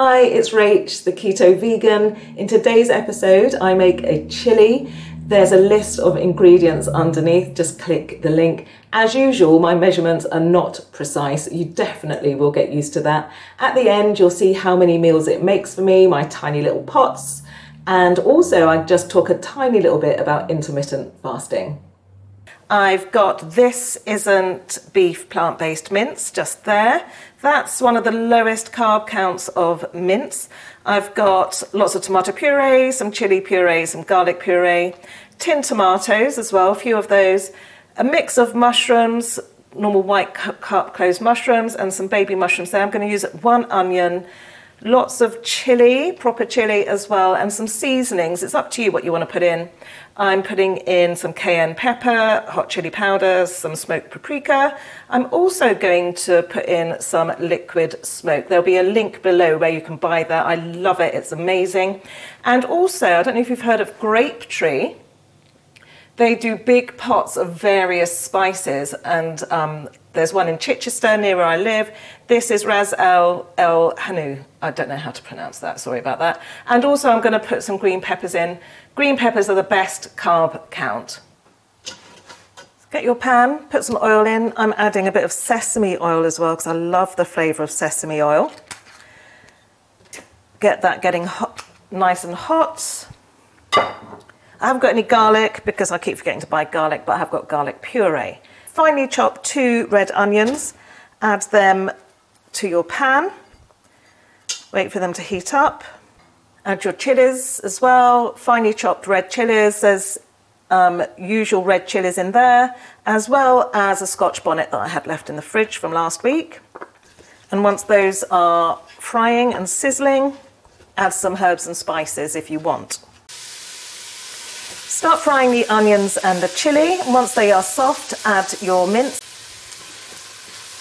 Hi, it's Rach, the Keto Vegan. In today's episode, I make a chili. There's a list of ingredients underneath, just click the link. As usual, my measurements are not precise. You definitely will get used to that. At the end, you'll see how many meals it makes for me, my tiny little pots, and also I just talk a tiny little bit about intermittent fasting. I've got this isn't beef plant based mince just there. That's one of the lowest carb counts of mince. I've got lots of tomato puree, some chili puree, some garlic puree, tin tomatoes as well, a few of those, a mix of mushrooms, normal white cup closed mushrooms, and some baby mushrooms there. I'm going to use one onion, lots of chili, proper chili as well, and some seasonings. It's up to you what you want to put in. I'm putting in some cayenne pepper, hot chili powder, some smoked paprika. I'm also going to put in some liquid smoke. There'll be a link below where you can buy that. I love it, it's amazing. And also, I don't know if you've heard of Grape Tree. They do big pots of various spices, and um, there's one in Chichester near where I live. This is Ras El El Hanu. I don't know how to pronounce that, sorry about that. And also, I'm going to put some green peppers in. Green peppers are the best carb count. Get your pan, put some oil in. I'm adding a bit of sesame oil as well because I love the flavour of sesame oil. Get that getting hot, nice and hot. I haven't got any garlic because I keep forgetting to buy garlic, but I have got garlic puree. Finely chop two red onions, add them to your pan. Wait for them to heat up. Add your chilies as well, finely chopped red chilies. There's um, usual red chilies in there, as well as a scotch bonnet that I had left in the fridge from last week. And once those are frying and sizzling, add some herbs and spices if you want. Start frying the onions and the chili. Once they are soft, add your mince.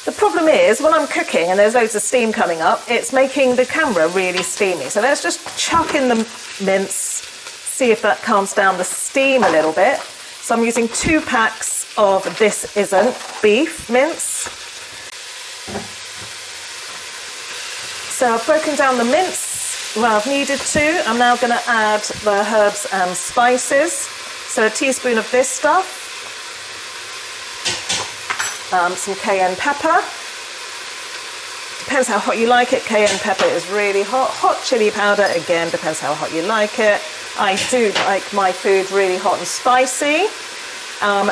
The problem is, when I'm cooking and there's loads of steam coming up, it's making the camera really steamy. So let's just chuck in the mince, see if that calms down the steam a little bit. So I'm using two packs of This Isn't beef mince. So I've broken down the mince where I've needed to. I'm now going to add the herbs and spices. So a teaspoon of this stuff, um, some cayenne pepper. Depends how hot you like it. Cayenne pepper is really hot. Hot chili powder, again, depends how hot you like it. I do like my food really hot and spicy. Um,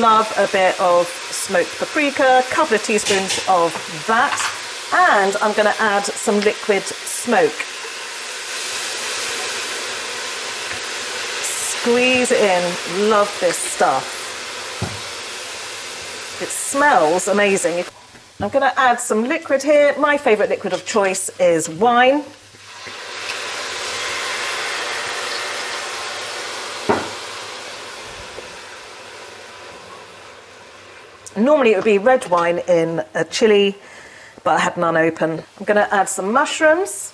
love a bit of smoked paprika, a couple of teaspoons of that. And I'm going to add some liquid smoke. Squeeze it in. Love this stuff. It smells amazing. I'm going to add some liquid here. My favourite liquid of choice is wine. Normally it would be red wine in a chili, but I had none open. I'm going to add some mushrooms.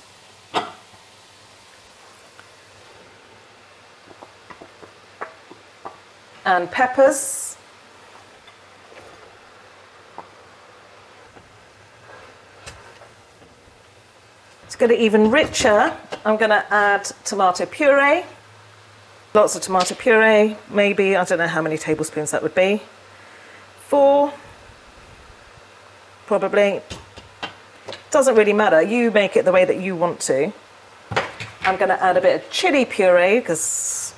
And peppers. To get it even richer, I'm going to add tomato puree. Lots of tomato puree, maybe, I don't know how many tablespoons that would be. Four, probably. Doesn't really matter, you make it the way that you want to. I'm going to add a bit of chili puree because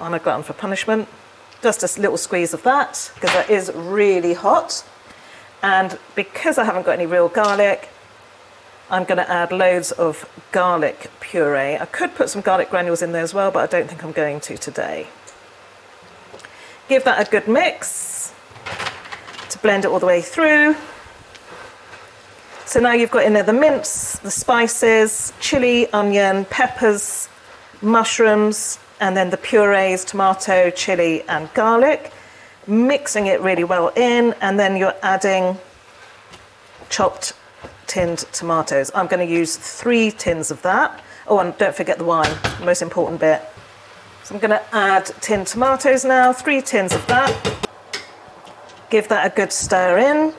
I'm a glutton for punishment. Just a little squeeze of that because that is really hot. And because I haven't got any real garlic, I'm going to add loads of garlic puree. I could put some garlic granules in there as well, but I don't think I'm going to today. Give that a good mix to blend it all the way through. So now you've got in there the mince, the spices, chili, onion, peppers, mushrooms, and then the purees, tomato, chili, and garlic, mixing it really well in, and then you're adding chopped tinned tomatoes. I'm going to use three tins of that. Oh, and don't forget the wine, most important bit. So I'm going to add tinned tomatoes now, three tins of that. Give that a good stir in.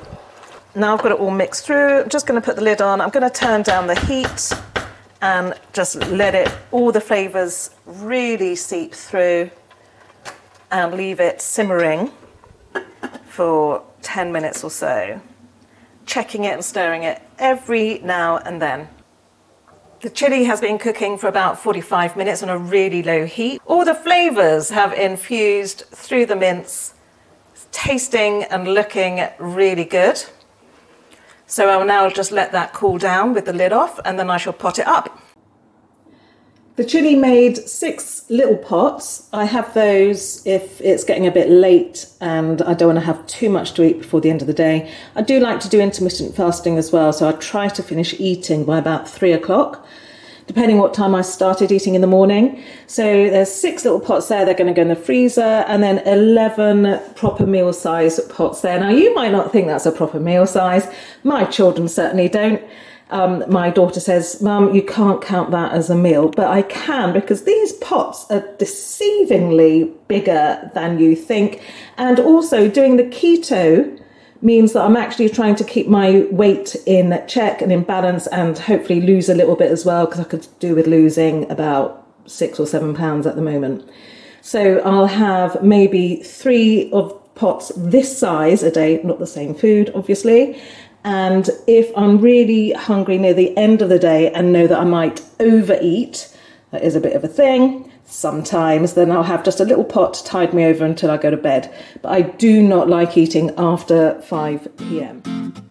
Now I've got it all mixed through. I'm just going to put the lid on. I'm going to turn down the heat and just let it, all the flavours really seep through and leave it simmering for 10 minutes or so, checking it and stirring it every now and then. The chili has been cooking for about 45 minutes on a really low heat. All the flavours have infused through the mince, tasting and looking really good. So I will now just let that cool down with the lid off and then I shall pot it up. The chili made six little pots. I have those if it's getting a bit late and I don't want to have too much to eat before the end of the day. I do like to do intermittent fasting as well, so I try to finish eating by about three o'clock, depending what time I started eating in the morning. So there's six little pots there, they're going to go in the freezer, and then 11 proper meal size pots there. Now, you might not think that's a proper meal size, my children certainly don't um, my daughter says, Mum, you can't count that as a meal, but I can because these pots are deceivingly bigger than you think. And also, doing the keto means that I'm actually trying to keep my weight in check and in balance and hopefully lose a little bit as well because I could do with losing about six or seven pounds at the moment. So I'll have maybe three of pots this size a day, not the same food, obviously. And if I'm really hungry near the end of the day and know that I might overeat, that is a bit of a thing sometimes, then I'll have just a little pot tide me over until I go to bed. But I do not like eating after 5 pm.